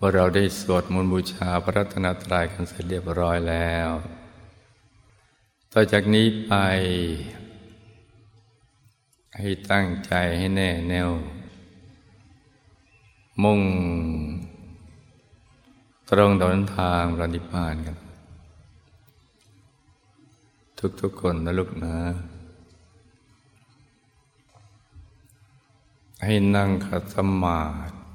ว่าเราได้สวดมนต์บูชาพระรัตนตรัยกันเสร็จเรียบร้อยแล้ว ต่อจากนี้ไป ให้ตั้งใจให้แน่แน่ว มุ่ง ตรงต่อทางปฏิพานกัน ทุกๆคนนะลูกนะให้นั่งขัดสมาธิ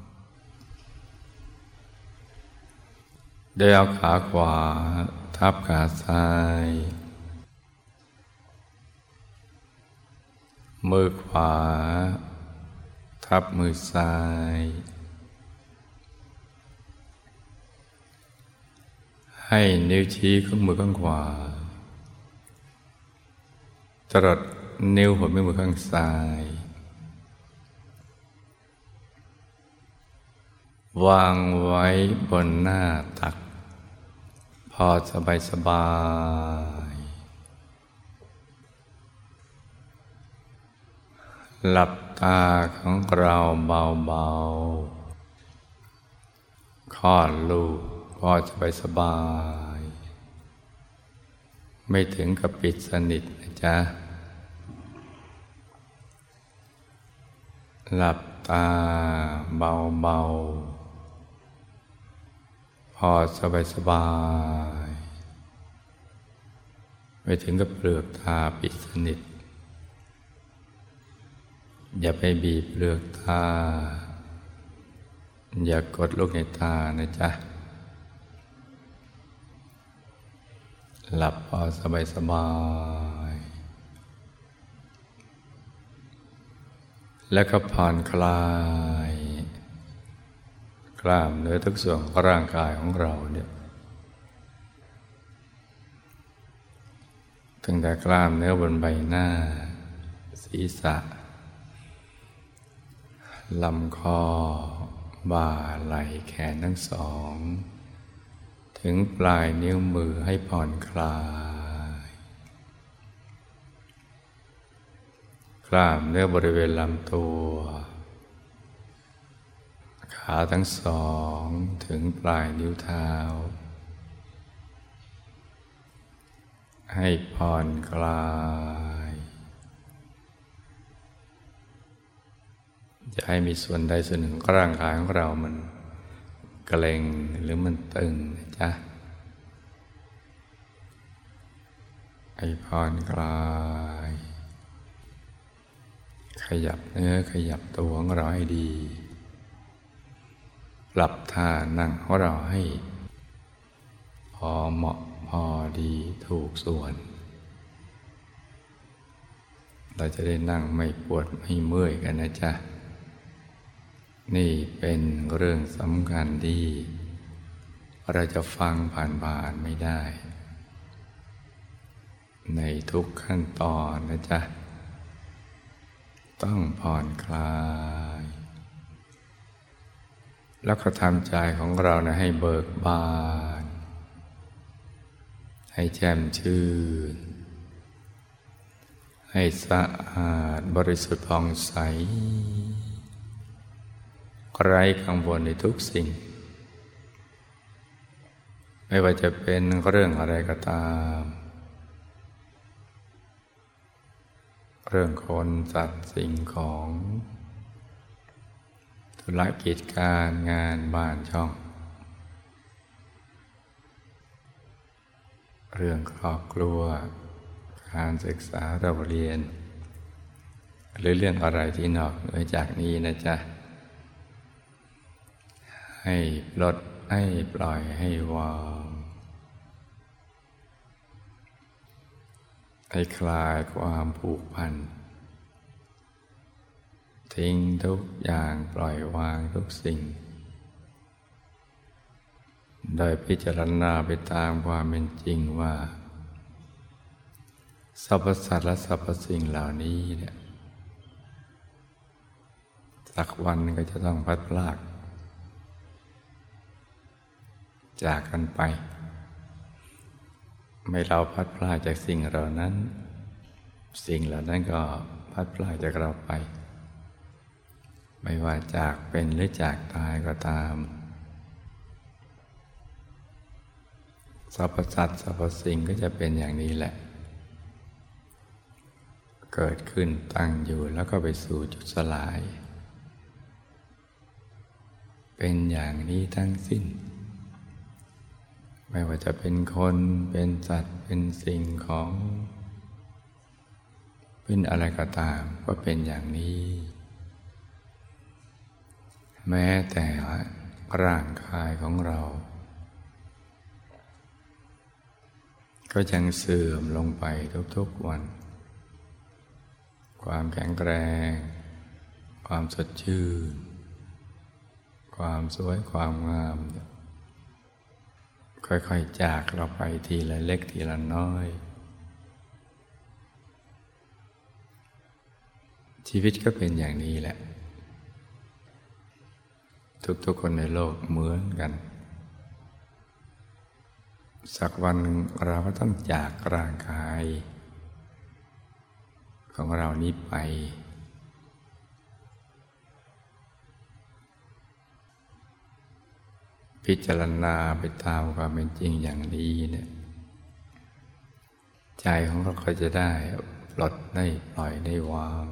โดยเอาขาขวา ทับขาซ้าย มือขวา ทับมือซ้าย ให้นิ้วชี้ข้างมือข้างขวาตลอดนิ้วหัวแม่มือข้างซ้าย วางไว้บนหน้าตัก อสบายสบาย หลับตาของเราเบาๆคลอดลูกพอสบายสบาย ไม่ถึงกับปิดสนิทนะจ๊ะ หลับตาเบาๆ พอสบายสบายไม่ถึงกับเปลือกตาปิดสนิท อย่าไปบีบเปลือกตา อย่ากดลูกในตานะจ๊ะ หลับพอสบายสบายแล้วก็ผ่อนคลาย กล้ามเนื้อทุกส่วนของร่างกายของเราเนี่ยตั้งแต่กล้ามเนื้อบนใบหน้า ศีรษะลำคอ บ่าไหล่แขนทั้งสอง ถึงปลายนิ้วมือให้ผ่อนคลาย กล้ามเนื้อบริเวณลำตัว ขาทั้งสองถึงปลายนิ้วเท้า ให้ผ่อนคลาย จะให้มีส่วนใดส่วนหนึ่งของร่างกายของเรามันเกร็งหรือมันตึงนะจ๊ะให้ผ่อนคลาย ขยับเนื้อขยับตัวของเราให้ดี ปรับท่านั่งของเราให้ พอเหมาะพอดีถูกส่วน เราจะได้นั่งไม่ปวดไม่เมื่อยกันนะจ๊ะ นี่เป็นเรื่องสำคัญที่เราจะฟังผ่านๆไม่ได้ ในทุกขั้นตอนนะจ๊ะ ต้องผ่อนคลาย แล้วก็ทำใจของเรานะให้เบิกบาน ให้แจ่มชื่น ให้สะอาดบริสุทธิ์ผ่องใส ไร้กังวลในทุกสิ่ง ไม่ว่าจะเป็นเรื่องอะไรก็ตาม เรื่องคนสัตว์สิ่งของ รกิจการงานบ้านช่อง เรื่องครอบครัว การศึกษาเราเรียน หรือเรื่องอะไรที่นอกเหนือจากนี้นะจ๊ะ ให้ปลดให้ปล่อยให้วางให้คลายความผูกพัน ทิ้งทุกอย่างปล่อยวางทุกสิ่ง โดยพิจารณาไปตามความเป็นจริงว่าสรรพสัตว์และสรรพสิ่งเหล่านี้เนี่ยสักวันก็จะต้องพัดพลากจากกันไป ไม่เราพัดพลาดจากสิ่งเหล่านั้น สิ่งเหล่านั้นก็พัดพลาดจากเราไป ไม่ว่าจากเป็นหรือจากตายก็ตามสรรพสัตว์สรรพสิ่งก็จะเป็นอย่างนี้แหละ เกิดขึ้นตั้งอยู่แล้วก็ไปสู่จุดสลาย เป็นอย่างนี้ทั้งสิ้น ไม่ว่าจะเป็นคนเป็นสัตว์เป็นสิ่งของ เป็นอะไรก็ตามก็เป็นอย่างนี้ แม้แต่ร่างกายของเรา ก็ยังเสื่อมลงไปทุกๆวัน ความแข็งแรง ความสดชื่น ความสวยความงาม ค่อยๆจากเราไปทีละเล็กทีละน้อย ชีวิตก็เป็นอย่างนี้แหละ ทุกๆคนในโลกเหมือนกัน สักวันหนึ่งเราก็ต้องจากร่างกาย ของเรานี้ไป พิจารณาไปตามความเป็นจริงอย่างนี้เนี่ยใจของเราก็จะได้ปลดได้ปล่อยได้วาง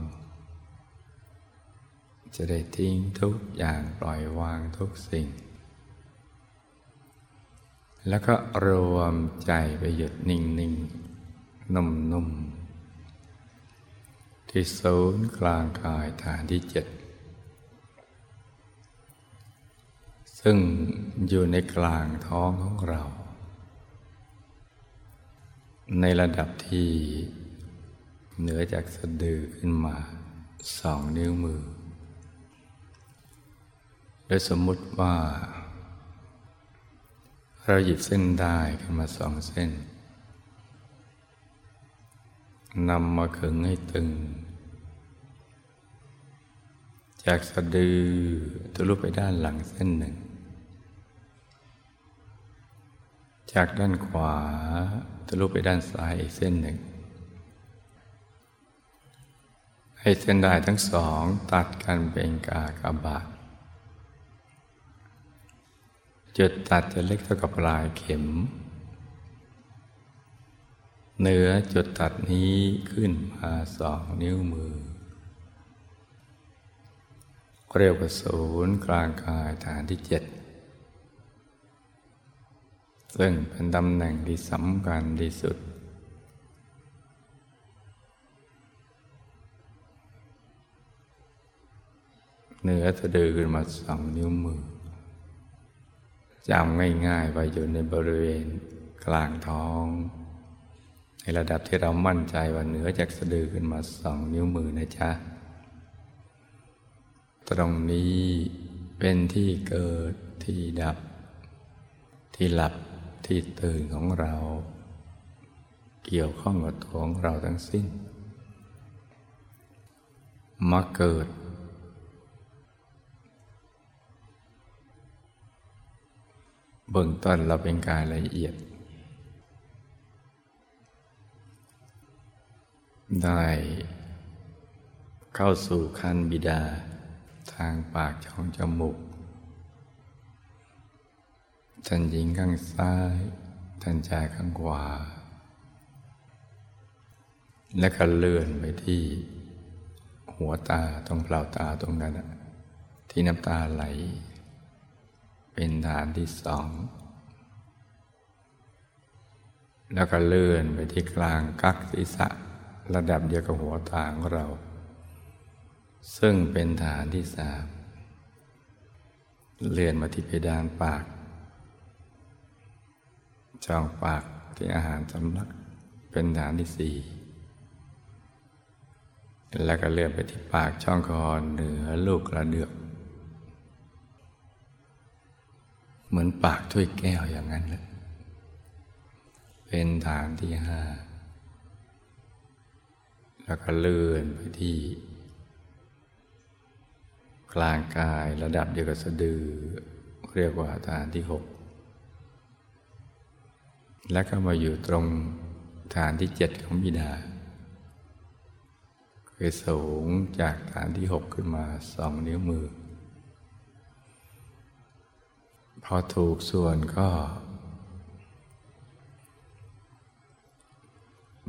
จะได้ทิ้งทุกอย่างปล่อยวางทุกสิ่ง แล้วก็รวมใจไปหยุดนิ่งนิ่งนุ่มนุ่มที่ศูนย์กลางกายฐานที่เจ็ด ซึ่งอยู่ในกลางท้องของเรา ในระดับที่เหนือจากสะดือขึ้นมาสองนิ้วมือ โดยสมมุติว่า เราหยิบเส้นได้ขึ้นมาสองเส้นนำมาขึงให้ตึง จากสะดือทะลุไปด้านหลังเส้นหนึ่ง จากด้านขวาทะลุไปด้านซ้ายอีกเส้นหนึ่ง ให้เส้นได้ทั้งสองตัดกันเป็นกากบาท จุดตัดจะเล็กเท่ากับปลายเข็มเนื้อจุดตัดนี้ขึ้นมาสองนิ้วมือ เรียกว่าศูนย์กลางกายฐานที่เจ็ดซึ่งเป็นตำแหน่งที่สำคัญที่สุดเนื้อจะดือขึ้นมาสองนิ้วมือ จำง่ายๆไว้อยู่ในบริเวณกลางท้อง ในระดับที่เรามั่นใจว่าเหนือจากสะดือขึ้นมาสองนิ้วมือนะจ๊ะ ตรงนี้เป็นที่เกิดที่ดับ ที่หลับที่ตื่นของเรา เกี่ยวข้องกับตัวของเราทั้งสิ้นมาเกิด เบื้องต้นเราเป็นกายละเอียด ได้เข้าสู่คันบิดาทางปากช่องจมูกท่านหญิงข้างซ้ายท่านชายข้างขวา และก็เลื่อนไปที่หัวตาตรงเปล่าตาตรงนั้นที่น้ำตาไหล เป็นฐานที่สอง แล้วก็เลื่อนไปที่กลางกักศีรษะระดับเดียวกับหัวตาของเรา ซึ่งเป็นฐานที่สามเลื่อนมาที่เพดานปากช่องปากที่อาหารสำลักเป็นฐานที่สี่แล้วก็เลื่อนไปที่ปากช่องคอเหนือลูกกระเดือก เหมือนปากถ้วยแก้วอย่างนั้นแหละเป็นฐานที่ห้า แล้วก็เลื่อนไปที่ กลางกายระดับเดียวกับสะดือ เรียกว่าฐานที่หก แล้วก็มาอยู่ตรงฐานที่เจ็ดของบิดาคือสูงจากฐานที่หกขึ้นมาสองนิ้วมือ พอถูกส่วนก็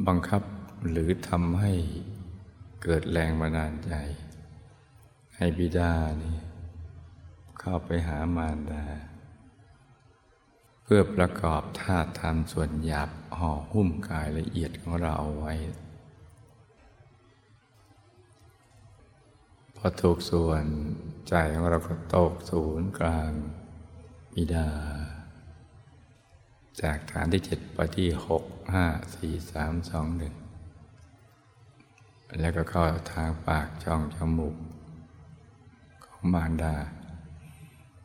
บังคับหรือทำให้เกิดแรงบันดาลใจ ให้บิดานี่เข้าไปหามารดา เพื่อประกอบธาตุธรรมส่วนหยาบห่อหุ้มกายละเอียดของเราเอาไว้ พอถูกส่วนใจของเราก็ตกศูนย์กลาง บิดา จากฐานที่เจ็ดไปที่หกห้าสี่สามสองหนึ่งแล้วก็เข้าทางปากช่องจมูกของมารดา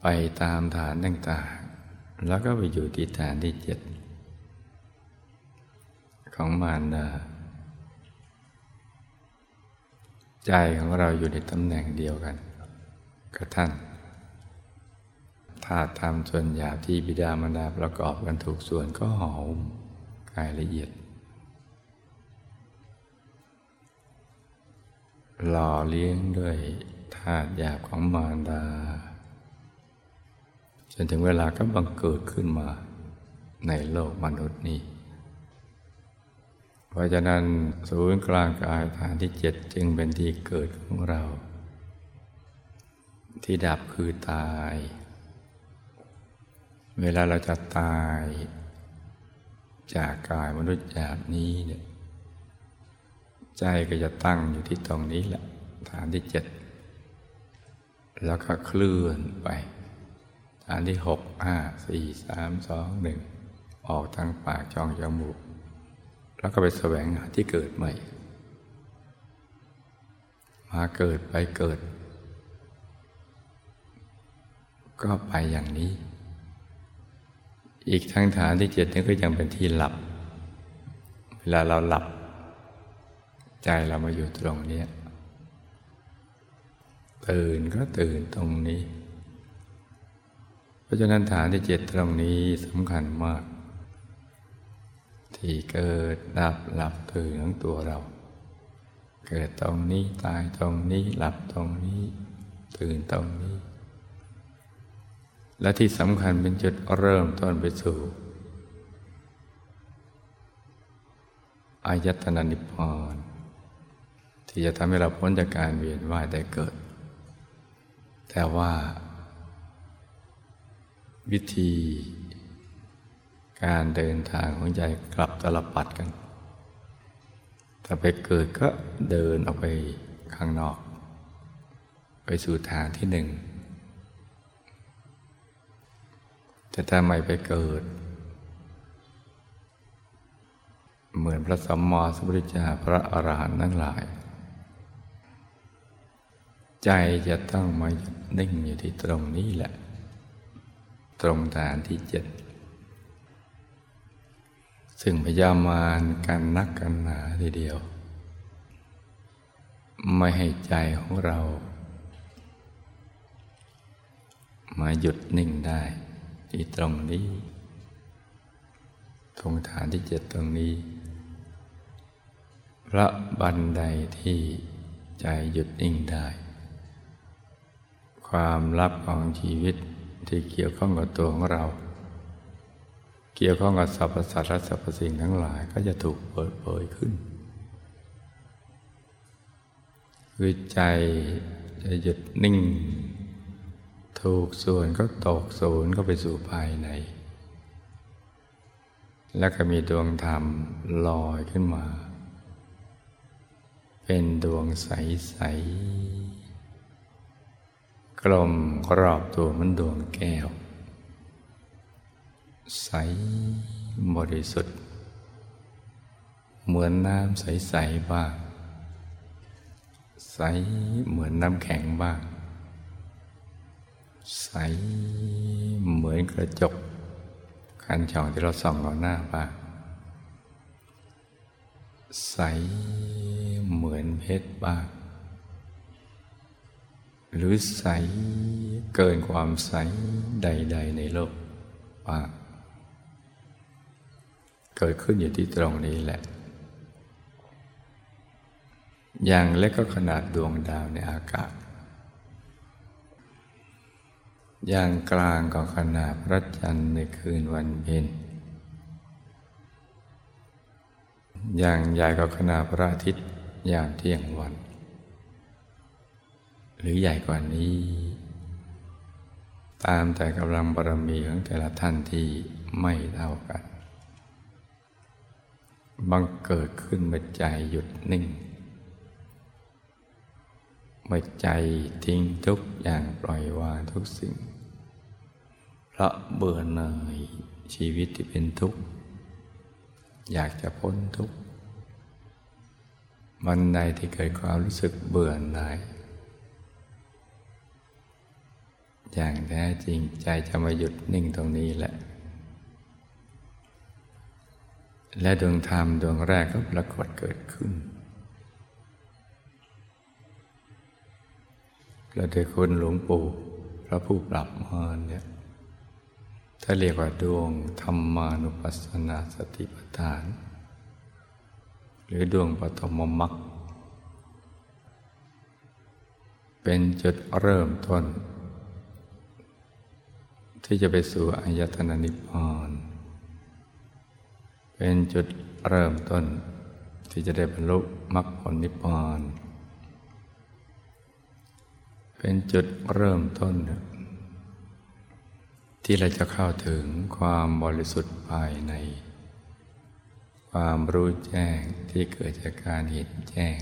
ไปตามฐานต่างๆ แล้วก็ไปอยู่ที่ฐานที่เจ็ดของมารดา ใจของเราอยู่ในตำแหน่งเดียวกันกับท่าน ถ้าทำส่วนหยาบที่บิดามารดาประกอบกันถูกส่วนก็หอมกายละเอียด หล่อเลี้ยงด้วยธาตุหยาบของมารดา จนถึงเวลาก็บังเกิดขึ้นมาในโลกมนุษย์นี้ เพราะฉะนั้นศูนย์กลางกายฐานที่เจ็ดจึงเป็นที่เกิดของเรา ที่ดับคือตาย เวลาเราจะตายจากกายมนุษย์หยาบนี้เนี่ยใจก็จะตั้งอยู่ที่ตรงนี้แหละ ฐานที่เจ็ด แล้วก็เคลื่อนไป ฐานที่หกห้าสี่สามสองหนึ่งออกทางปากช่องจมูก แล้วก็ไปแสวงหาที่เกิดใหม่ มาเกิดไปเกิด ก็ไปอย่างนี้ อีกทั้งฐานที่เจ็ดนี่ก็ยังเป็นที่หลับ เวลาเราหลับ ใจเรามาอยู่ตรงนี้ตื่นก็ตื่นตรงนี้ เพราะฉะนั้นฐานที่เจ็ดตรงนี้สำคัญมาก ที่เกิดดับหลับตื่นของตัวเรา เกิดตรงนี้ตายตรงนี้หลับตรงนี้ ตื่นตรงนี้ และที่สำคัญเป็นจุดเริ่มต้นไปสู่อายตนะนิพพานที่จะทำให้เราพ้นจากการเวียนว่ายแต่เกิด แต่ว่า วิธีการเดินทางของใจกลับตลบปัดกันถ้าไปเกิดก็เดินออกไปข้างนอก ไปสู่ทางที่หนึ่ง แต่ถ้าไม่ไปเกิด เหมือนพระสัมมาสัมพุทธเจ้าพระอรหันต์ทั้งหลาย ใจจะต้องมาหยุดนิ่งอยู่ที่ตรงนี้แหละ ตรงฐานที่เจ็ดซึ่งพยามารกันนักกันหนาทีเดียว ไม่ให้ใจของเรา มาหยุดนิ่งได้ ที่ตรงนี้ ตรงฐานที่เจ็ดตรงนี้ พระบันไดที่ใจหยุดนิ่งได้ ความลับของชีวิตที่เกี่ยวข้องกับตัวของเรา เกี่ยวข้องกับสรรพสัตว์และสรรพสิ่งทั้งหลายก็จะถูกเปิดเผยขึ้นคือใจจะหยุดนิ่ง ถูกส่วนก็ตกศูนย์ก็ไปสู่ภายใน แล้วก็มีดวงธรรมลอยขึ้นมา เป็นดวงใส ๆ กลมกรอบตัวมันดวงแก้ว ใสบริสุทธิ์ เหมือนน้ำใส ๆ บ้าง ใสเหมือนน้ำแข็งบ้าง ใสเหมือนกระจกคันช่องที่เราส่องเราหน้าบ้างใสเหมือนเพชรบ้างหรือใสเกินความใสใด ๆ ในโลกว่าเกิดขึ้นอยู่ที่ตรงนี้แหละ อย่างเล็กก็ขนาดดวงดาวในอากาศ อย่างกลางก็ขนาดพระจันทร์ในคืนวันเพ็ญอย่างใหญ่ก็ขนาดพระอาทิตย์ยามเที่ยงวัน หรือใหญ่กว่านี้ ตามแต่กำลังบารมีของแต่ละท่านที่ไม่เท่ากัน บังเกิดขึ้นเมื่อใจหยุดนิ่งเมื่อใจทิ้งทุกอย่างปล่อยวางทุกสิ่ง เพราะเบื่อหน่ายชีวิตที่เป็นทุกข์ อยากจะพ้นทุกข์วันใดที่เกิดความรู้สึกเบื่อหน่ายอย่างแท้จริงใจจะมาหยุดนิ่งตรงนี้แหละ และดวงธรรมดวงแรกก็ปรากฏเกิดขึ้นเราได้คุณหลวงปู่พระผู้ปรับมารเนี่ย ถ้าเรียกว่าดวงธรรมานุปัสสนาสติปัฏฐาน หรือดวงปฐมมรรคเป็นจุดเริ่มต้น ที่จะไปสู่อายตนะนิพพานเป็นจุดเริ่มต้น ที่จะได้บรรลุมรรคผลนิพพานเป็นจุดเริ่มต้น ที่เราจะเข้าถึงความบริสุทธิ์ภายใน ความรู้แจ้งที่เกิดจากการเห็นแจ้ง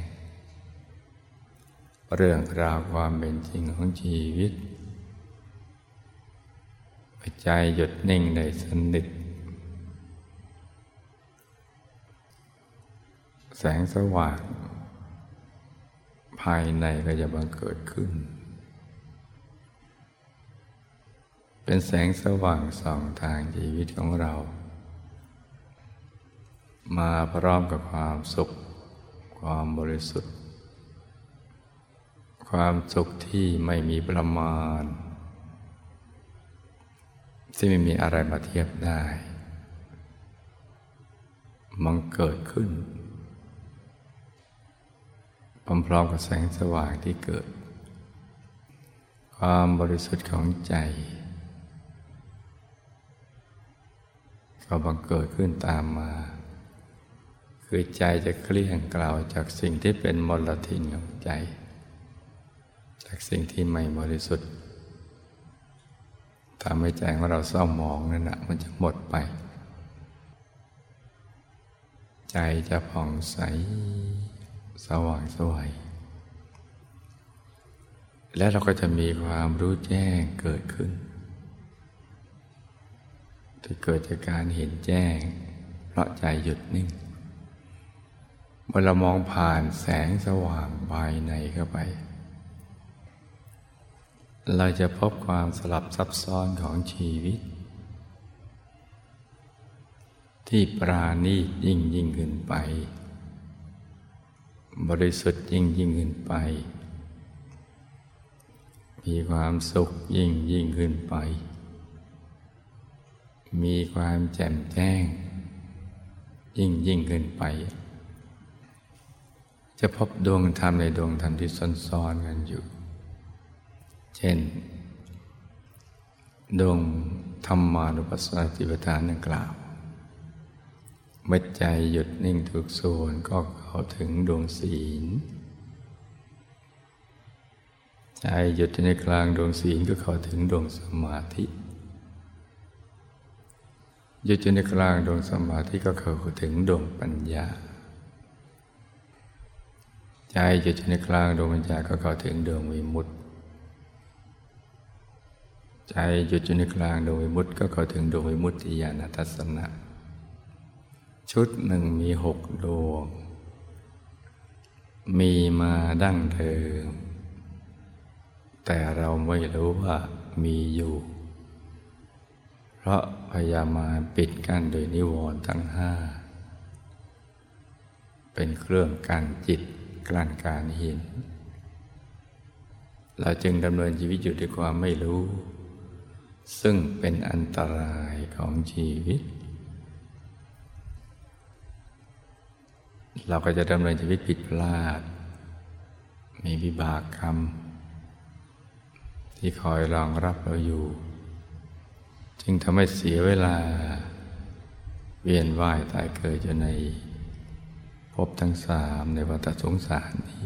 เรื่องราวความเป็นจริงของชีวิตใจหยุดนิ่งในสนิทแสงสว่างภายในก็จะบังเกิดขึ้น เป็นแสงสว่างส่องทางชีวิตของเรา มาพร้อมกับความสุข ความบริสุทธิ์ ความสุขที่ไม่มีประมาณ ที่ไม่มีอะไรมาเทียบได้ มันเกิดขึ้นพร้อมๆกับแสงสว่างที่เกิด ความบริสุทธิ์ของใจ ก็บังเกิดขึ้นตามมา คือใจจะเคลี่ยงกล่าวจากสิ่งที่เป็นมลทินของใจ จากสิ่งที่ไม่บริสุทธิ์ทำให้ใจของเราเศร้าหมองนั่นแหะมันจะหมดไป ใจจะผ่องใสสว่างสวยและเราก็จะมีความรู้แจ้งเกิดขึ้น ที่เกิดจากการเห็นแจ้ง เพราะใจหยุดนิ่ง เมื่อเรามองผ่านแสงสว่างภายในเข้าไป เราจะพบความสลับซับซ้อนของชีวิต ที่ปราณีตยิ่งยิ่งขึ้นไป บริสุทธิ์ยิ่งยิ่งขึ้นไป มีความสุขยิ่งยิ่งขึ้นไป มีความแจ่มแจ้ง ยิ่งยิ่งขึ้นไป จะพบดวงธรรมในดวงธรรมที่ซ้อนๆกันอยู่ เช่น ดวงธรรมานุปัสสนาจิปทานดังกล่าวเมื่อใจหยุดนิ่งทุกส่วนก็เข้าถึงดวงศีล ใจหยุดในกลางดวงศีลก็เข้าถึงดวงสมาธิ ยุดอยู่ในกลางดวงสมาธิก็เข้าถึงดวงปัญญา ใจยุดอยู่ในกลางดวงปัญญาก็เข้าถึงดวงวิมุตติ ใจยุดอยู่ในกลางดวงวิมุตติก็เข้าถึงดวงวิมุตติญาณทัศนะ ชุดหนึ่งมีหกดวง มีมาดั้งเดิมแต่เราไม่รู้ว่ามีอยู่ เพราะพยามาปิดกั้นโดยนิวรณ์ทั้งห้า เป็นเครื่องกั้นจิตกลั้นการเห็น เราจึงดำเนินชีวิตอยู่ด้วยความไม่รู้ ซึ่งเป็นอันตรายของชีวิต เราก็จะดำเนินชีวิตผิดพลาด มีวิบากกรรม ที่คอยรองรับเราอยู่ จึงทำให้เสียเวลา เวียนว่ายตายเกิดอยู่ในพบทั้งสามในวัฏสงสารนี้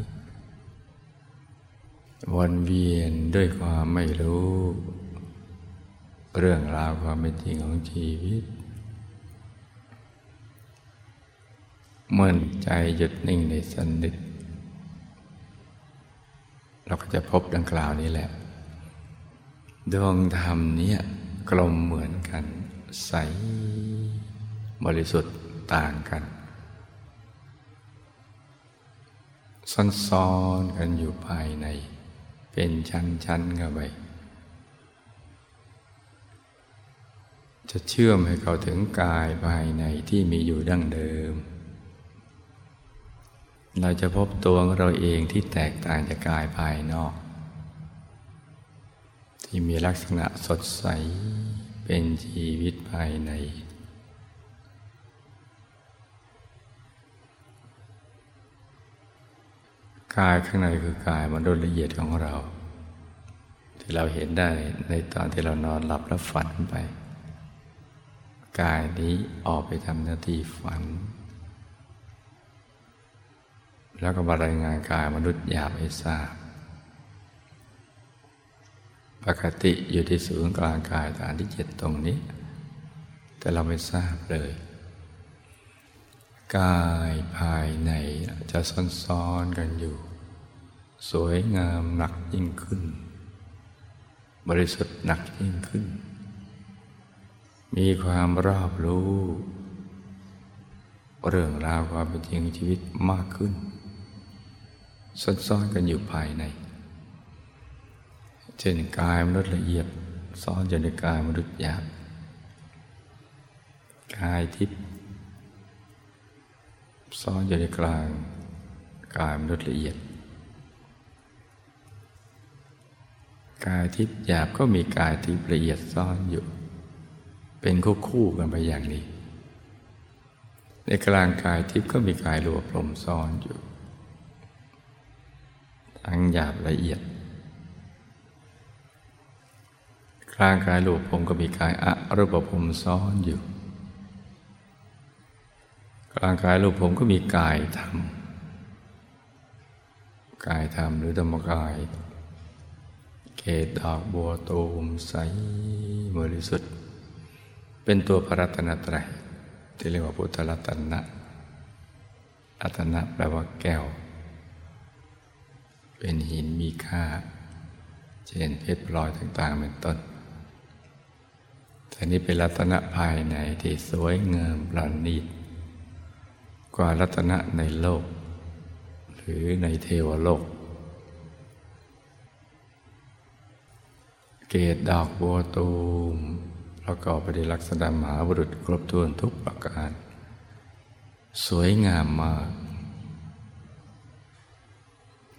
วนเวียนด้วยความไม่รู้ เรื่องราวความเป็นจริงของชีวิตเมื่อใจหยุดนิ่งในสนิทเราก็จะพบดังกล่าวนี้แหละ ดวงธรรมเนี้ กลมเหมือนกัน ใส บริสุทธิ์ต่างกันซ้อนๆกันอยู่ภายใน เป็นชั้นๆกันไปจะเชื่อมให้เขาถึงกายภายในที่มีอยู่ดั้งเดิม เราจะพบตัวของเราเองที่แตกต่างจากกายภายนอก ที่มีลักษณะสดใสเป็นชีวิตภายใน กายข้างในคือกายมันโดละเอียดของเรา ที่เราเห็นได้ในตอนที่เรานอนหลับแล้วฝันไป กายนี้ออกไปทำหน้าที่ฝัน แล้วก็มารายงานกายมนุษย์หยาบให้ทราบ ปกติอยู่ที่ศูนย์กลางกายฐานที่เจ็ดตรงนี้ แต่เราไม่ทราบเลย กายภายในจะซ้อนๆกันอยู่ สวยงามหนักยิ่งขึ้น บริสุทธิ์หนักยิ่งขึ้น มีความรอบรู้ เรื่องราวความเป็นจริงชีวิตมากขึ้นซ่อนๆกันอยู่ภายใน เช่นกายมนุษย์ละเอียดซ่อนอยู่ในกายมนุษย์หยาบกายทิพย์ซ่อนอยู่ในกลางกายมนุษย์ละเอียด กายทิพย์หยาบก็มีกายทิพย์ละเอียดซ่อนอยู่ เป็นคู่คู่กันไปอย่างนี้ ในกลางกายทิพย์ก็มีกายรวบรมซ่อนอยู่ ทั้งหยาบละเอียด กลางกายรูปผมก็มีกายอะรูปผมซ้อนอยู่กลางกายรูปผมก็มีกายธรรม กายธรรมหรือธรรมกาย เกตดอกบัวตูมใสบริสุทธิ์ เป็นตัวพระรัตนตรัยที่เรียกว่าพุทธรัตนะอัตนะแปลว่าแก้ว เป็นหินมีค่า เช่นเพชรพลอยต่างๆเป็นต้น แต่นี้เป็นรัตนะภายในที่สวยงามประณีตกว่ารัตนะในโลก หรือในเทวโลก เกตดอกบัวตูมประกอบไปด้วยลักษณะมหาบุรุษครบถ้วนทุกประการ สวยงามมาก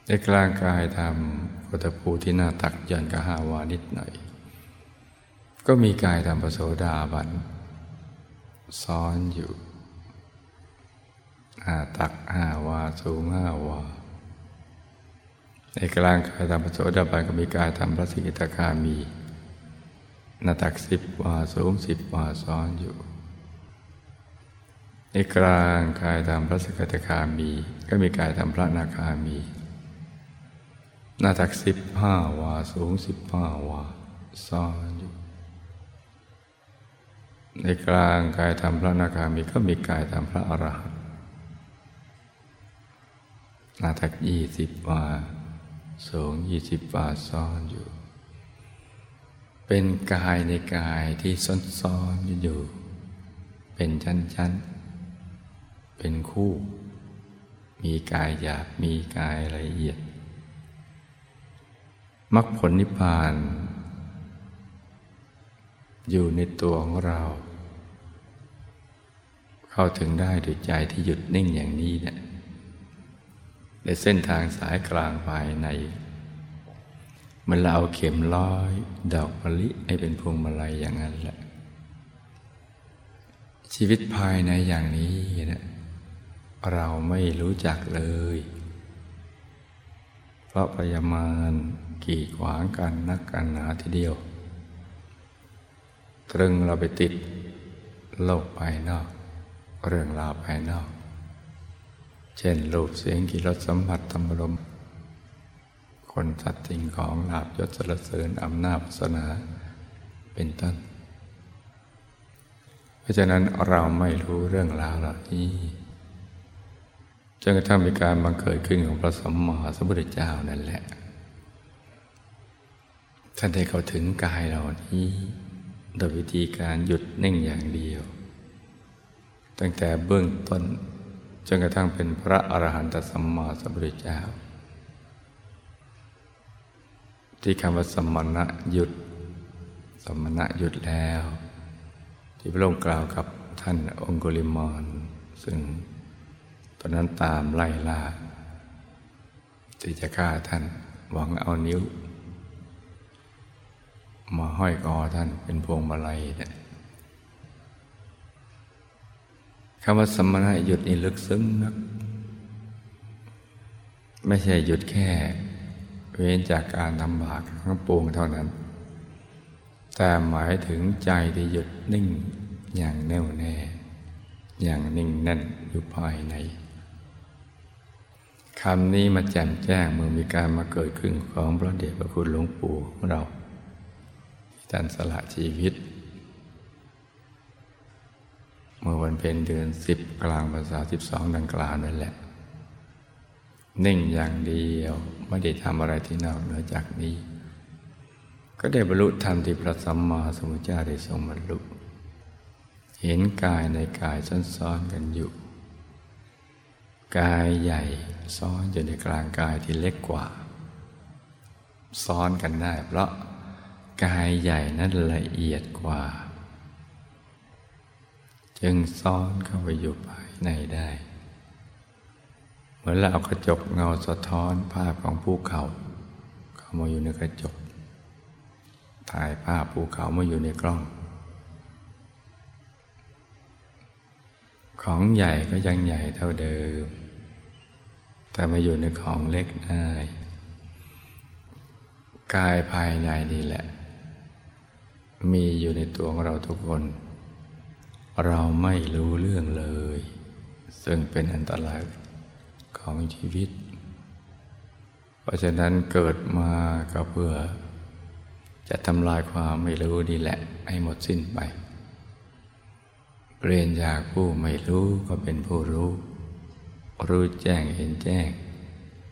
ในกลางกายทำพุทธภูที่หน้าตักยันกะหาวานิดหน่อย ก็มีกายทำปโสดาบันซ้อนอยู่หน้าตักห้าวาสูงห้าวาในกลางกายทำปโสดาบันก็มีกายทำพระสิกิตาคามีหน้าตักสิบวาสูงสิบวาซ้อนอยู่ในกลางกายทำพระสกิตาคามี ก็มีกายทำพระนาคามีหน้าตักสิบห้าวาสูงสิบห้าวาซ้อน ในกลางกายธรรมพระนาคามีก็มีกายธรรมพระอรหันต์หน้าตักยี่สิบวาสูงยี่สิบวาซ้อนอยู่ เป็นกายในกายที่ซ้อนซ้อนอยู่ เป็นชั้นๆ เป็นคู่ มีกายหยาบมีกายละเอียดมรรคผลนิพพาน อยู่ในตัวของเรา เข้าถึงได้ด้วยใจที่หยุดนิ่งอย่างนี้เนี่ยในเส้นทางสายกลางภายใน มันเราเอาเข็มร้อย ดอกมะลิให้เป็นพวงมาลัยอย่างนั้นแหละ ชีวิตภายในอย่างนี้เนี่ยเราไม่รู้จักเลย เพราะพยามารกีดขวางกันนักกันหนาทีเดียวตรึงเราไปติดโลกภายนอก เรื่องราวภายนอก เช่นรูปเสียงกิรสสัมผัสธรรมรม คนสัตว์สิ่งของลาบยศสรเสริญอำนาจศาสนาเป็นต้น เพราะฉะนั้นเราไม่รู้เรื่องราวเหล่านี้จนกระทั่งมีการบังเกิดขึ้นของพระสัมมาสัมพุทธเจ้านั่นแหละ ท่านได้เข้าถึงกายเหล่านี้โดยวิธีการหยุดนิ่งอย่างเดียว ตั้งแต่เบื้องต้นจนกระทั่งเป็นพระอรหันตสัมมาสัมพุทธเจ้า ที่คำว่าสมณะหยุด สมณะหยุดแล้ว ที่พระองค์กล่าวกับท่านองคุลิมานซึ่งตอนนั้นตามไล่ล่าที่จะฆ่าท่านหวังเอานิ้ว มาห้อยคอท่านเป็นพวงมาลัยเนี่ย คำว่าสมณะหยุดนี่ลึกซึ้งนัก ไม่ใช่หยุดแค่ เว้นจากการทำบาปทั้งปวงเท่านั้น แต่หมายถึงใจที่หยุดนิ่งอย่างแน่วแน่ อย่างนิ่งแน่นอยู่ภายในคำนี้มาแจ่มแจ้งเมื่อมีการมาเกิดขึ้นของพระเดชพระคุณหลวงปู่ของเราท่านสละชีวิต เมื่อวันเพ็ญเดือนสิบกลางภาษาสิบสองดังกล่าวนั่นแหละ นิ่งอย่างเดียวไม่ได้ทำอะไรที่นอกเหนือจากนี้ ก็ได้บรรลุธรรมที่พระสัมมาสัมพุทธเจ้าได้ทรงบรรลุ เห็นกายในกายซ้อนๆกันอยู่ กายใหญ่ซ้อนอยู่ในกลางกายที่เล็กกว่า ซ้อนกันได้เพราะกายใหญ่นั้นละเอียดกว่า จึงซ้อนเข้าไปอยู่ภายในได้ เหมือนเราเอากระจกเงาสะท้อนภาพของภูเขา เข้ามาอยู่ในกระจก ถ่ายภาพภูเขามาอยู่ในกล้อง ของใหญ่ก็ยังใหญ่เท่าเดิม แต่มาอยู่ในของเล็กได้กายภายในนี่แหละ มีอยู่ในตัวของเราทุกคน เราไม่รู้เรื่องเลย ซึ่งเป็นอันตรายของชีวิต เพราะฉะนั้นเกิดมาก็เพื่อ จะทำลายความไม่รู้นี่แหละ ให้หมดสิ้นไป เปลี่ยนจากผู้ไม่รู้ก็เป็นผู้รู้ รู้แจ้งเห็นแจ้ง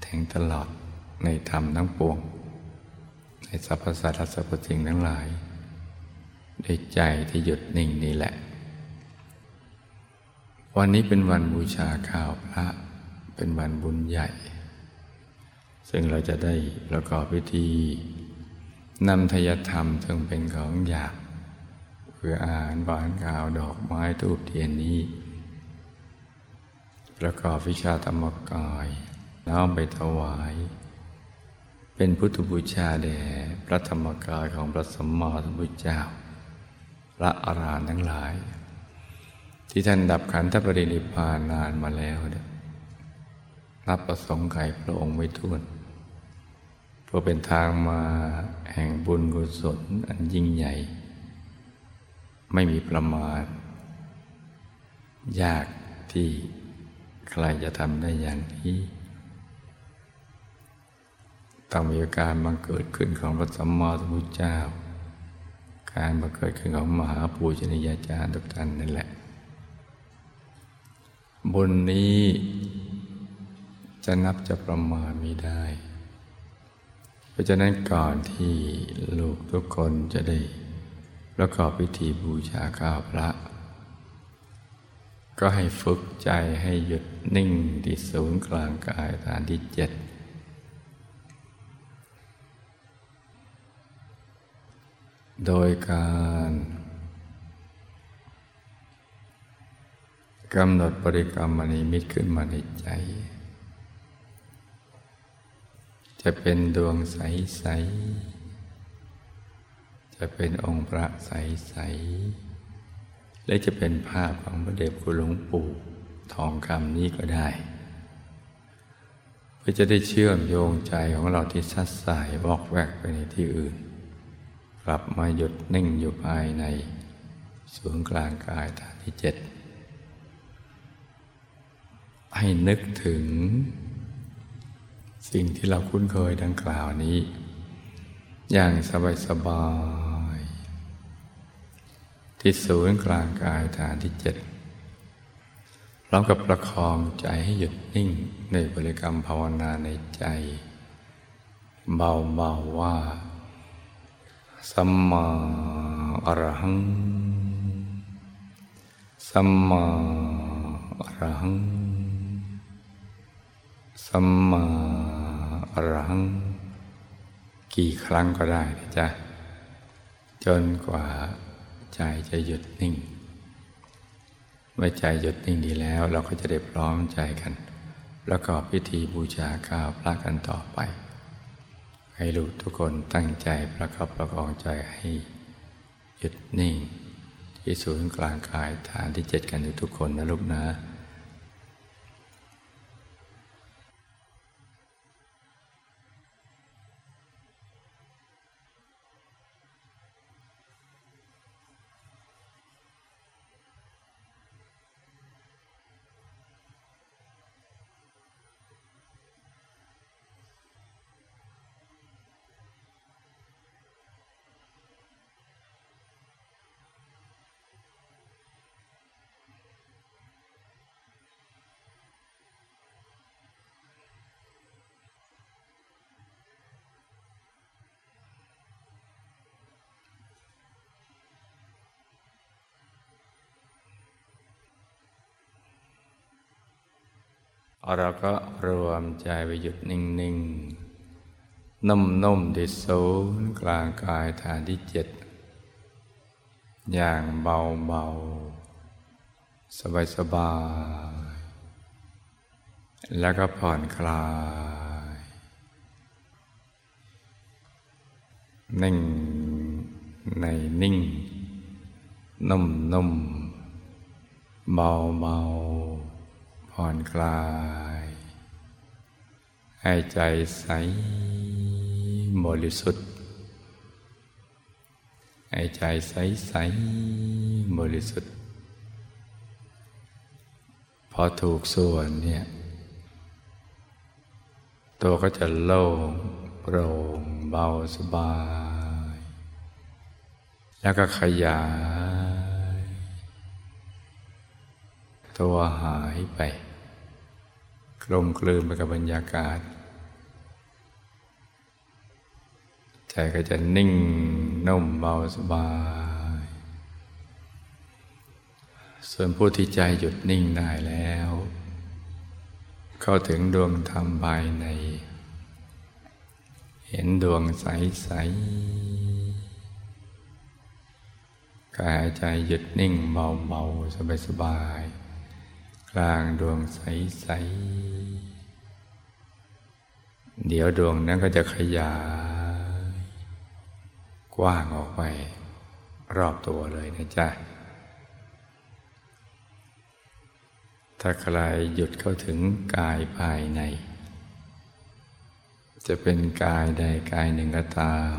แทงตลอดในธรรมทั้งปวง ในสรรพสัตว์สรรพสิ่งทั้งหลายด้วยใจที่หยุดนิ่งนี่แหละ วันนี้เป็นวันบูชาข้าวพระเป็นวันบุญใหญ่ ซึ่งเราจะได้ประกอบพิธีนำทยธรรมซึ่งเป็นของหยาบเพื่ออาหารหวานข้าวดอกไม้ทูบเทียนนี้ ประกอบวิชาธรรมกายน้อมไปถวาย เป็นพุทธบูชาแด่พระธรรมกายของพระสมมาสัมพุทธเจ้า พระอรหันต์ทั้งหลาย ที่ท่านดับขันธปรินิพานนานมาแล้วเนี่ยรับประสงค์ไขพระองค์ไม่ท้วนเพื่อเป็นทางมาแห่งบุญกุศลอันยิ่งใหญ่ ไม่มีประมาณยากที่ใครจะทำได้อย่างนี้ต้องมีการบังเกิดขึ้นของพระสัมมาสัมพุทธเจ้า การบังเกิดขึ้นของมหาปูชนียาจารย์ทุกท่านนั่นแหละ บนนี้จะนับจะประมาณไม่ได้ เพราะฉะนั้นก่อนที่ลูกทุกคนจะได้ประกอบพิธีบูชาข้าวพระ ก็ให้ฝึกใจให้หยุดนิ่งที่ศูนย์กลางกายฐานที่เจ็ดโดยการ กำหนดบริกรรมมณีมิตรขึ้นมาในใจ จะเป็นดวงใส ๆ จะเป็นองค์พระใส ๆ และจะเป็นภาพของพระเดชคุณหลวงปู่ทองคำนี้ก็ได้ เพื่อจะได้เชื่อมโยงใจของเราที่ซัดสายวอกแวกไปในที่อื่น กลับมาหยุดนิ่งอยู่ภายใน ศูนย์กลางกายฐานที่เจ็ด ให้นึกถึง สิ่งที่เราคุ้นเคยดังกล่าวนี้ อย่างสบายๆที่ศูนย์กลางกายฐานที่เจ็ดพร้อมกับประคองใจให้หยุดนิ่งในบริกรรมภาวนาในใจ เบาๆว่า สัมมาอรหัง สัมมาอรหัง สัมมาอรัง กี่ครั้งก็ได้นะจ๊ะ จนกว่าใจจะหยุดนิ่ง เมื่อใจหยุดนิ่งดีแล้ว เราก็จะได้พร้อมใจกัน ประกอบพิธีบูชาก้าวพระกันต่อไป ให้ลูกทุกคนตั้งใจประกอบประกองใจให้หยุดนิ่ง ที่ศูนย์กลางกายฐานที่เจ็ดกันทุกคนนะลูกนะ เราก็รวมใจไปหยุดนิ่งๆ นุ่มๆที่ศูนย์กลางกายฐานที่เจ็ด อย่างเบาๆ สบายๆ แล้วก็ผ่อนคลาย นิ่งในนิ่ง นุ่มๆ เบาๆ ผ่อนคลาย ให้ใจใสบริสุทธิ์ ให้ใจใสใสบริสุทธิ์ พอถูกส่วนเนี่ย ตัวก็จะโล่งโปร่งเบาสบาย แล้วก็ขยาย ตัวหายไป กลมกลืนไปกับบรรยากาศ ใจก็จะนิ่งนุ่มเบาสบาย ส่วนผู้ที่ใจหยุดนิ่งได้แล้ว เข้าถึงดวงธรรมภายใน เห็นดวงใส ๆ กายใจหยุดนิ่งเบา ๆ สบาย ๆ ลางดวงใส ๆ เดี๋ยวดวงนั้นก็จะขยาย กว้างออกไป รอบตัวเลยนะจ๊ะ ถ้าใครหยุดเข้าถึงกายภายใน จะเป็นกายใดกายหนึ่งก็ตาม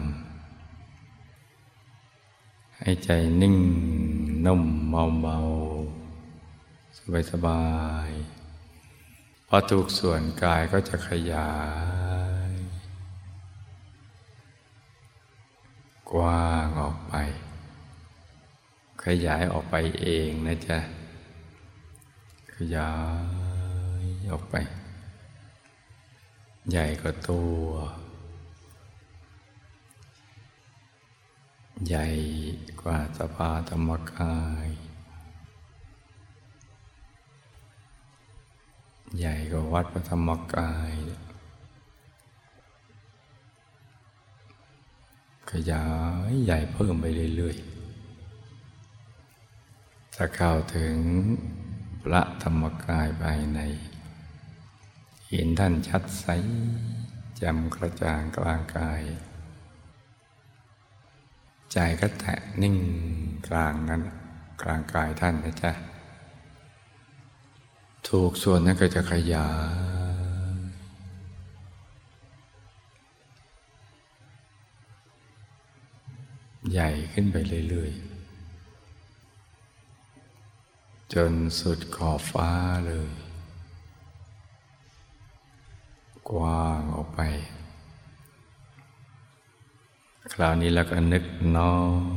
ให้ใจนิ่งนุ่มเบา สบายพอถูกส่วนกายก็จะขยาย กว้างออกไป ขยายออกไปเองนะจ๊ะ ขยายออกไป ใหญ่กว่าตัว ใหญ่กว่าสภาธรรมกาย ใหญ่กว่าวัดพระธรรมกาย ขยายใหญ่เพิ่มไปเรื่อยๆถ้าเข้าถึงพระธรรมกายภายใน เห็นท่านชัดใสแจ่มกระจ่างกลางกาย ใจก็แตะนิ่งกลางนั้น กลางกายท่านนะจ๊ะ ถูกส่วนนั้นก็จะขยาย ใหญ่ขึ้นไปเรื่อยๆ จนสุดขอบฟ้าเลย กว้างออกไป คราวนี้แล้วก็นึกน้อม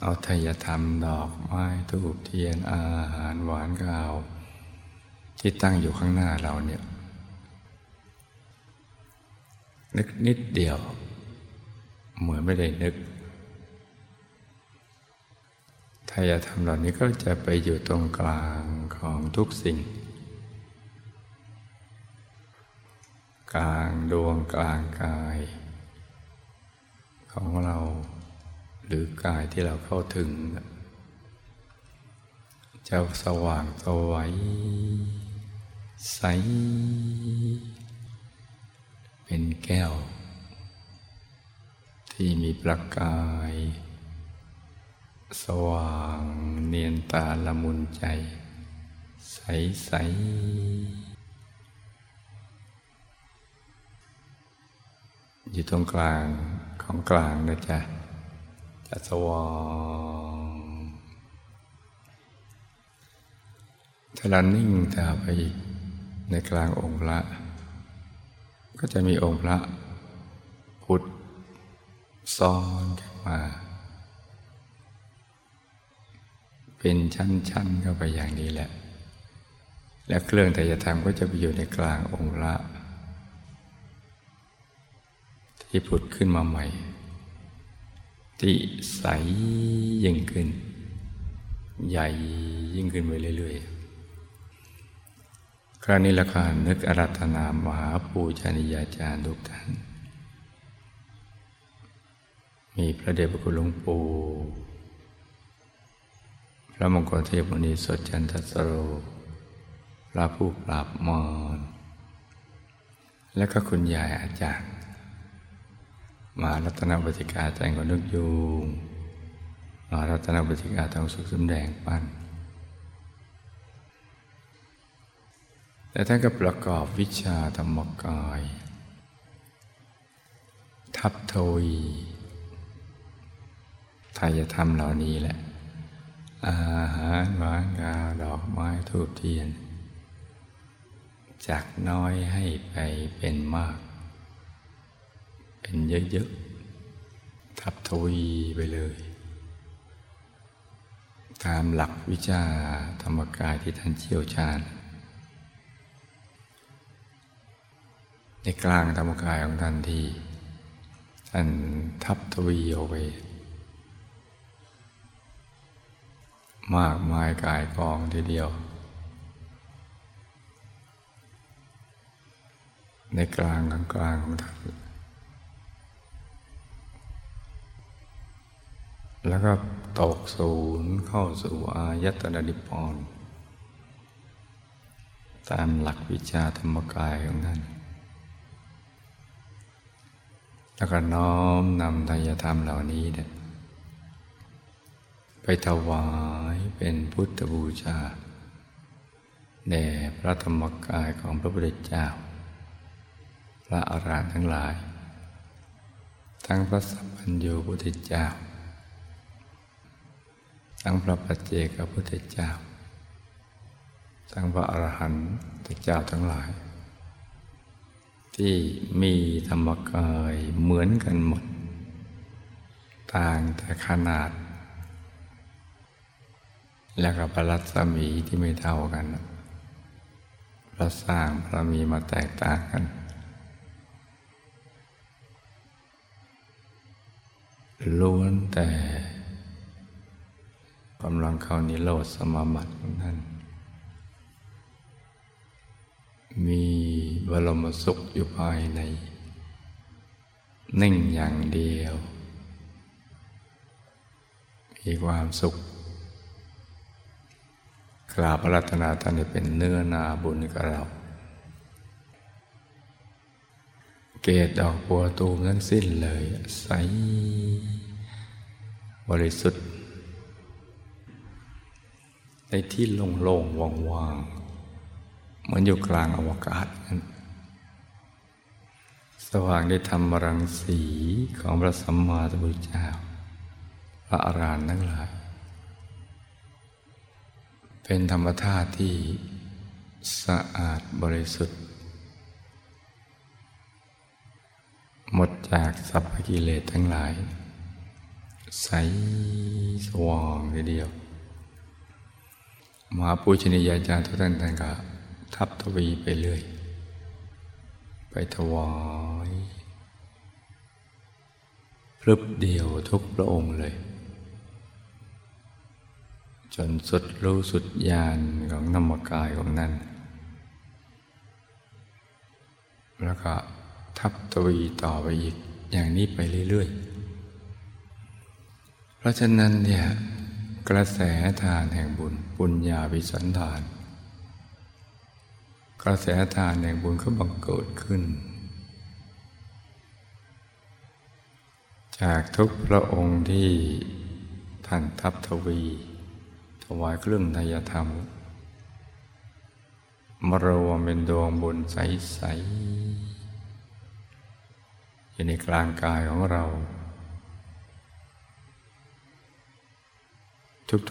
เอาทายธรรมดอกไม้ทูบเทียนอาหารหวานข้าว ที่ตั้งอยู่ข้างหน้าเราเนี่ยนึกนิดเดียว เหมือนไม่ได้นึกทายธรรมเหล่านี้ก็จะไปอยู่ตรงกลางของทุกสิ่ง กลางดวงกลางกาย ของเรา หรือกายที่เราเข้าถึง จะสว่างสวัยใส เป็นแก้ว ที่มีประกาย สว่างเนียนตาละมุนใจ ใสใสอยู่ตรงกลางของกลางนะจ๊ะ จะสว่างถ้าเรานิ่งตาไปอีกในกลางองค์พระ ก็จะมีองค์พระ พุทธซ้อนขึ้นมา เป็นชั้นๆเข้าไปอย่างนี้แหละ และเครื่องแต่จะทำก็จะไปอยู่ในกลางองค์ละที่ผุดขึ้นมาใหม่ ที่ใสยิ่งขึ้น ใหญ่ยิ่งขึ้นไปเรื่อยๆ คราวนี้ละครนึกอารัธนามหาปูชนียาจารย์ทุกท่าน มีพระเดชพระคุณหลวงปู่พระมงคลเทพมุนีสดจันทสโร พระผู้ปราบมอนและก็คุณยายอาจารย์ มารัตนบติกาแต่งกนึกยูงมารัตนบติกาทองสุขสมแดงปั้นแต่ท่านก็ประกอบวิชาธรรมกาย ทับทวีทายธรรมเหล่านี้แหละ อาหารหวานกาดอกไม้ทูบเทียน จากน้อยให้ไปเป็นมาก เป็นเยอะๆทับทวีไปเลย ตามหลักวิชาธรรมกายที่ท่านเชี่ยวชาญ ในกลางธรรมกายของท่านที่ท่านทับทวีเอาไว้มากมายกายกองทีเดียว ในกลางกลางกลางของท่าน แล้วก็ตกศูนย์เข้าสู่อายตนะนิพพานตามหลักวิชาธรรมกายของท่าน แล้วก็น้อมนำทายธรรมเหล่านี้เนี่ยไปถวายเป็นพุทธบูชาแด่พระธรรมกายของพระพุทธเจ้า พระอรหันต์ทั้งหลาย ทั้งพระสัพพัญญูพุทธเจ้า ทั้งพระปัจเจกพุทธเจ้า ทั้งพระอรหันต์เจ้าทั้งหลาย ที่มีธรรมกายเหมือนกันหมด ต่างแต่ขนาด แล้วก็พระรัศมีที่ไม่เท่ากันพระสร้างพระมีมาแตกต่างกันล้วนแต่ กำลังเข้านิโรธสมาบัติของท่าน มีบรมสุขอยู่ภายใน นิ่งอย่างเดียว มีความสุข กราบระรัตนาท่านเป็นเนื้อนาบุญกับเรา เกตดอกบัวตูมนั้นสิ้นเลย ใส บริสุทธิ์ ในที่โล่งๆว่างๆเหมือนอยู่กลางอวกาศสว่างได้ทำรังสีของพระสัมมาสัมพุทธเจ้า พระอรหันต์ทั้งหลาย เป็นธรรมธาตุที่สะอาดบริสุทธิ์ หมดจากสัพพกิเลสทั้งหลาย ใสสว่างเดียว มหาปูชนียาจารย์ทุกท่านท่านก็ทับทวีไปเรื่อย ไปถวายพรึบเดียวทุกพระองค์เลย จนสุดรู้สุดญาณของนามกายของนั่นแล้วก็ทับทวีต่อไปอีกอย่างนี้ไปเรื่อยๆ เพราะฉะนั้นเนี่ย กระแสทานแห่งบุญ ปุญญาวิสันทาน กระแสทานแห่งบุญก็บังเกิดขึ้น จากทุกพระองค์ที่ท่านทัพทวี ถวายเครื่องนายธรรมมารวมเป็นดวงบุญใสๆอยู่ในกลางกายของเรา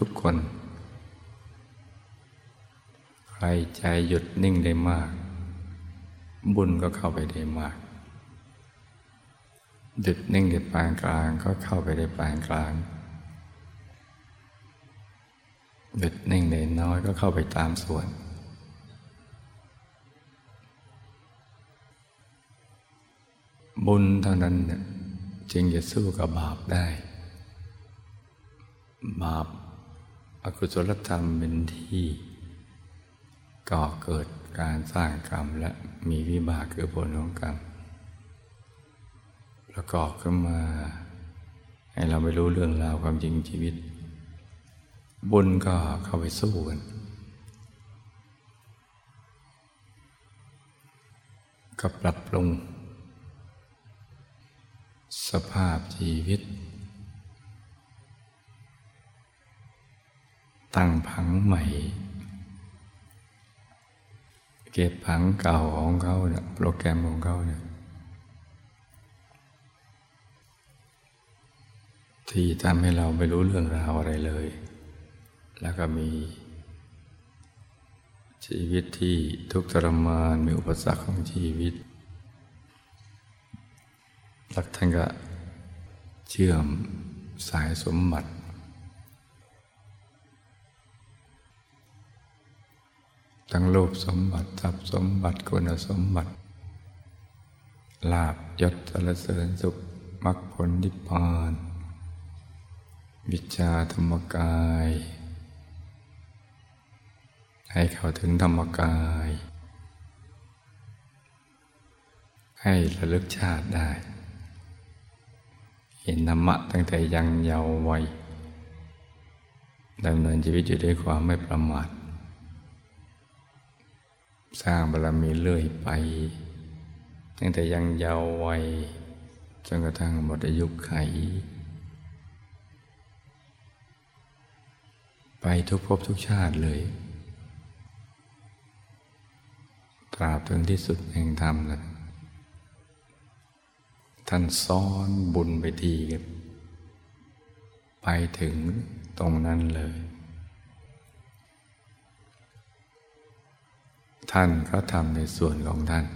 ทุกๆคน ใครใจหยุดนิ่งได้มาก บุญก็เข้าไปได้มากหยุดนิ่งได้ปานกลางก็เข้าไปได้ปานกลางหยุดนิ่งได้น้อยก็เข้าไปตามส่วน บุญเท่านั้นจึงจะสู้กับบาปได้ บาป อกุศลธรรมเป็นที่ก่อเกิดการสร้างกรรมและมีวิบากคือผลของกรรม ประกอบขึ้นมา ให้เราไม่รู้เรื่องราวความจริงชีวิต บุญก็เข้าไปสู้กันก็ปรับปรุง สภาพชีวิต ตั้งผังใหม่ เก็บผังเก่าของเขาเนี่ยโปรแกรมของเขาเนี่ยที่ทำให้เราไม่รู้เรื่องราวอะไรเลย แล้วก็มี ชีวิตที่ทุกข์ทรมานมีอุปสรรคของชีวิต หลักท่านก็เชื่อมสายสมบัติ ทั้งรูปสมบัติทรัพย์สมบัติคุณสมบัติ ลาบยศสรเสริญสุขมรรคผลนิพพานวิชาธรรมกาย ให้เข้าถึงธรรมกาย ให้ระลึกชาติได้ เห็นธรรมะตั้งแต่ยังเยาว์วัยดำเนินชีวิตอยู่ด้วยความไม่ประมาท สร้างบารมีเรื่อยไปตั้งแต่ยังเยาว์วัยจนกระทั่งหมดอายุไข ไปทุกภพทุกชาติเลย ตราบถึงที่สุดแห่งธรรมแล้วท่านซ้อนบุญไปทีกันไปถึงตรงนั้นเลย ท่านก็ทำในส่วนของท่าน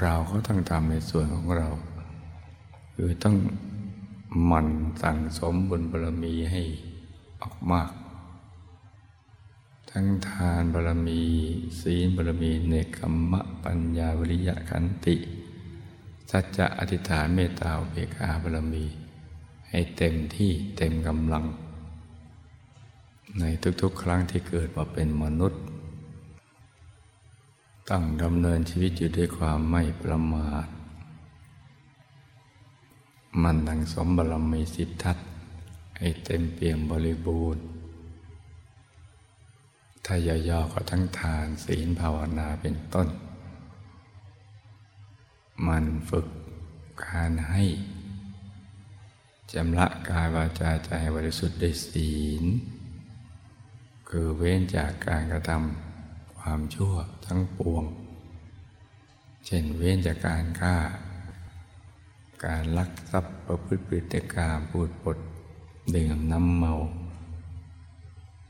เราก็ต้องทำในส่วนของเรา คือต้องหมั่นสั่งสมบุญบารมีให้ออกมาก ทั้งทานบารมี ศีลบารมี เนกขมะ ปัญญาวิริยะขันติ สัจจะอธิษฐานเมตตาเบกาบารมี ให้เต็มที่เต็มกำลัง ในทุกๆ ครั้งที่เกิดมาเป็นมนุษย์ ตั้งดำเนินชีวิตอยู่ด้วยความไม่ประมาท มันดังสมบรมีสิทธัตให้เต็มเปี่ยมบริบูรณ์ ถ้าย่อๆก็ทั้งทานศีลภาวนาเป็นต้น มันฝึกการให้จำละกายวาจาใจบริสุทธิ์ด้วยศีล คือเว้นจากการกระทำ ความชั่วทั้งปวง เช่นเว้นจากการฆ่า การลักทรัพย์ประพฤติพฤติกรรมพูดปดดื่มน้ำเมา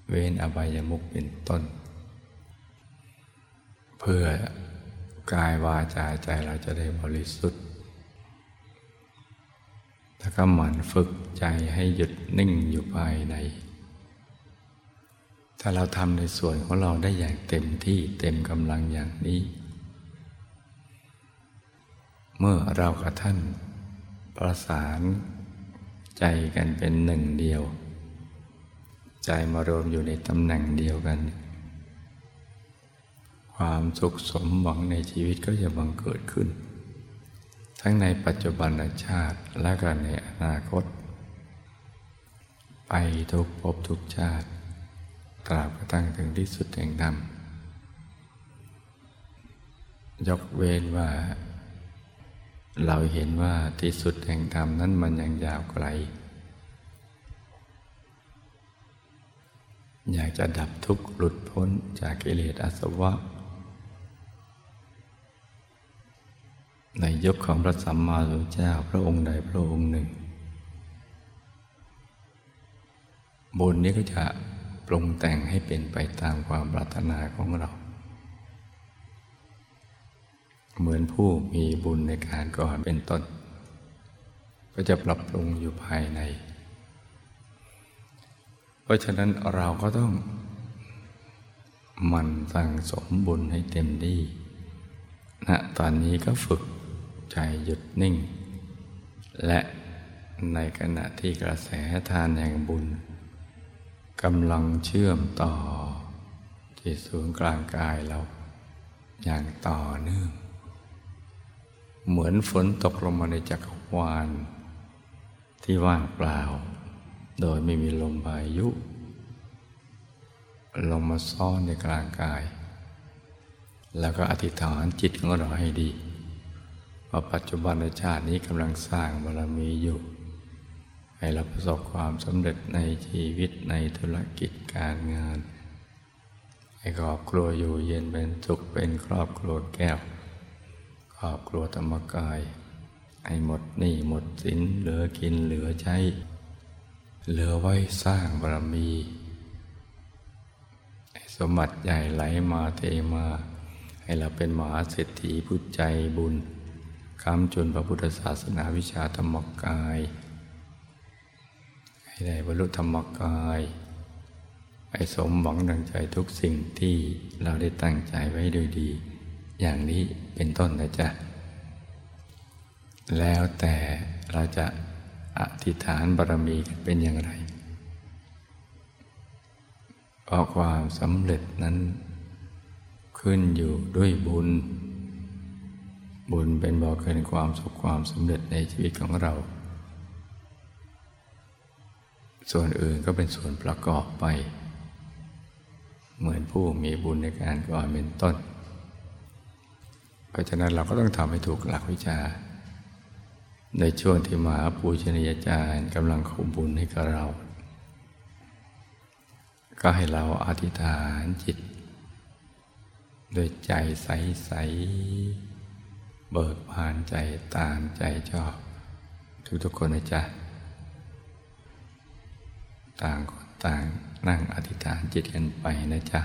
เว้นอบายมุกเป็นต้น เพื่อกายวาจาใจเราจะได้บริสุทธิ์แล้วก็หมั่นฝึกใจให้หยุดนิ่งอยู่ภายใน ถ้าเราทำในส่วนของเราได้อย่างเต็มที่เต็มกำลังอย่างนี้ เมื่อเรากับท่านประสานใจกันเป็นหนึ่งเดียว ใจมารวมอยู่ในตำแหน่งเดียวกัน ความสุขสมหวังในชีวิตก็จะบังเกิดขึ้น ทั้งในปัจจุบันชาติและก็ในอนาคต ไปทุกภพทุกชาติ ตราบกระทั่งถึงที่สุดแห่งดำยกเว้นว่า เราเห็นว่าที่สุดแห่งธรรมนั้นมันยังยาวไกล อยากจะดับทุกข์หลุดพ้นจากกิเลสอาสวะ ในยุคของพระสัมมาสัมพุทธเจ้าพระองค์ใดพระองค์หนึ่ง บุญนี้ก็จะ ปรุงแต่งให้เป็นไปตามความปรารถนาของเรา เหมือนผู้มีบุญในการก่อนเป็นต้น ก็จะปรับปรุงอยู่ภายใน เพราะฉะนั้นเราก็ต้องมันสั่งสมบุญให้เต็มที่ณนะตอนนี้ก็ฝึกใจหยุดนิ่ง และในขณะที่กระแสทานแห่งบุญ กำลังเชื่อมต่อที่ศูนย์กลางกายเรา อย่างต่อเนื่อง เหมือนฝนตกลงมาในจักรวาล ที่ว่างเปล่า โดยไม่มีลมพายุ ลงมาซ่อนในกลางกาย แล้วก็อธิษฐานจิตของเราให้ดีว่าปัจจุบันชาตินี้กำลังสร้างบารมีอยู่ ให้เราประสบความสำเร็จในชีวิตในธุรกิจการงาน ให้ครอบครัวอยู่เย็นเป็นสุขเป็นครอบครัวแก้ว ครอบครัวธรรมกาย ให้หมดหนี้หมดสินเหลือกินเหลือใช้ เหลือไว้สร้างบารมีสมบัติใหญ่ไหลมาเทมา ให้เราเป็นมหาเศรษฐีผู้ใจบุญคำจุนพระพุทธศาสนาวิชาธรรมกาย ให้ได้บรรลุธรรมกายให้สมหวังดังใจทุกสิ่งที่เราได้ตั้งใจไว้โดยดี อย่างนี้เป็นต้นนะจ๊ะ แล้วแต่เราจะอธิษฐานบารมีกันเป็นอย่างไรเพราะความสำเร็จนั้น ขึ้นอยู่ด้วยบุญ บุญเป็นบ่อเกินความสุขความสำเร็จในชีวิตของเรา ส่วนอื่นก็เป็นส่วนประกอบไป เหมือนผู้มีบุญในการก่อนเป็นต้นราะฉะนั้นเราก็ต้องทำให้ถูกหลักวิชา ในช่วงที่มหาปูชนียาจารย์กำลังขบุญให้กับเรา ก็ให้เราอธิษฐานจิตโดยใจใสๆเบิกบานใจตามใจชอบ ทุกๆคนนะจ๊ะ ต่างคนต่างนั่งอธิษฐานจิตกันไปนะจ๊ะ